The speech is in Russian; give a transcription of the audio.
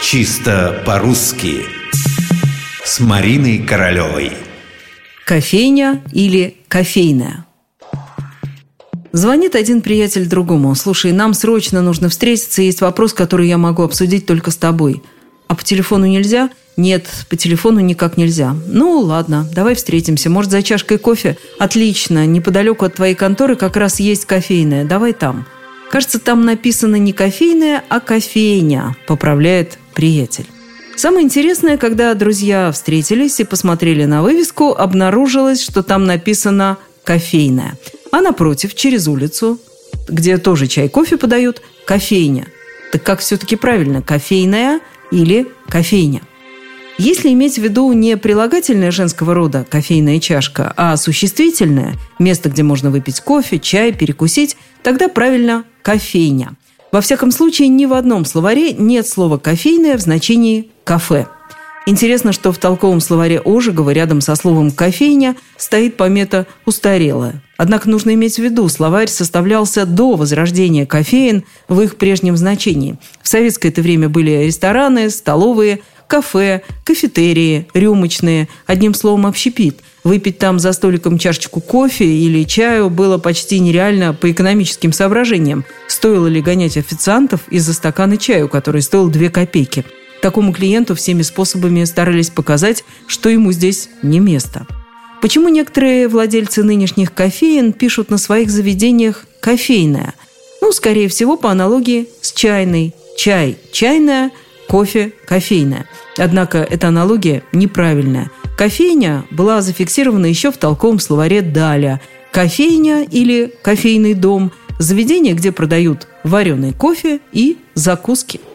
Чисто по-русски С Мариной Королевой Кофейня или кофейная? Звонит один приятель другому. Слушай, нам срочно нужно встретиться, есть вопрос, который я могу обсудить только с тобой. А по телефону нельзя? Нет, по телефону никак нельзя. Ну, ладно, давай встретимся. Может, за чашкой кофе? Отлично. Неподалеку от твоей конторы как раз есть кофейная. Давай там. Кажется, там написано не кофейная, а кофейня, поправляет приятель. Самое интересное, когда друзья встретились и посмотрели на вывеску, обнаружилось, что там написано «кофейная». А напротив, через улицу, где тоже чай, кофе подают, кофейня. Так как все-таки правильно, кофейная или кофейня? Если иметь в виду не прилагательное женского рода кофейная чашка, а существительное – место, где можно выпить кофе, чай, перекусить, тогда правильно кофейня. Во всяком случае, ни в одном словаре нет слова «кофейное» в значении «кафе». Интересно, что в толковом словаре Ожегова рядом со словом «кофейня» стоит помета «устарелая». Однако нужно иметь в виду, словарь составлялся до возрождения кофеин в их прежнем значении. В советское это время были рестораны, столовые, кафе, кафетерии, рюмочные, одним словом, общепит. Выпить там за столиком чашечку кофе или чаю было почти нереально по экономическим соображениям. Стоило ли гонять официантов из-за стакана чаю, который стоил 2 копейки? Такому клиенту всеми способами старались показать, что ему здесь не место. Почему некоторые владельцы нынешних кофеин пишут на своих заведениях «кофейная»? Ну, скорее всего, по аналогии с чайной. Чай – чайная, кофе – кофейная. Однако эта аналогия неправильная. Кофейня была зафиксирована еще в толковом словаре «Даля». Кофейня или кофейный дом – заведение, где продают вареный кофе и закуски –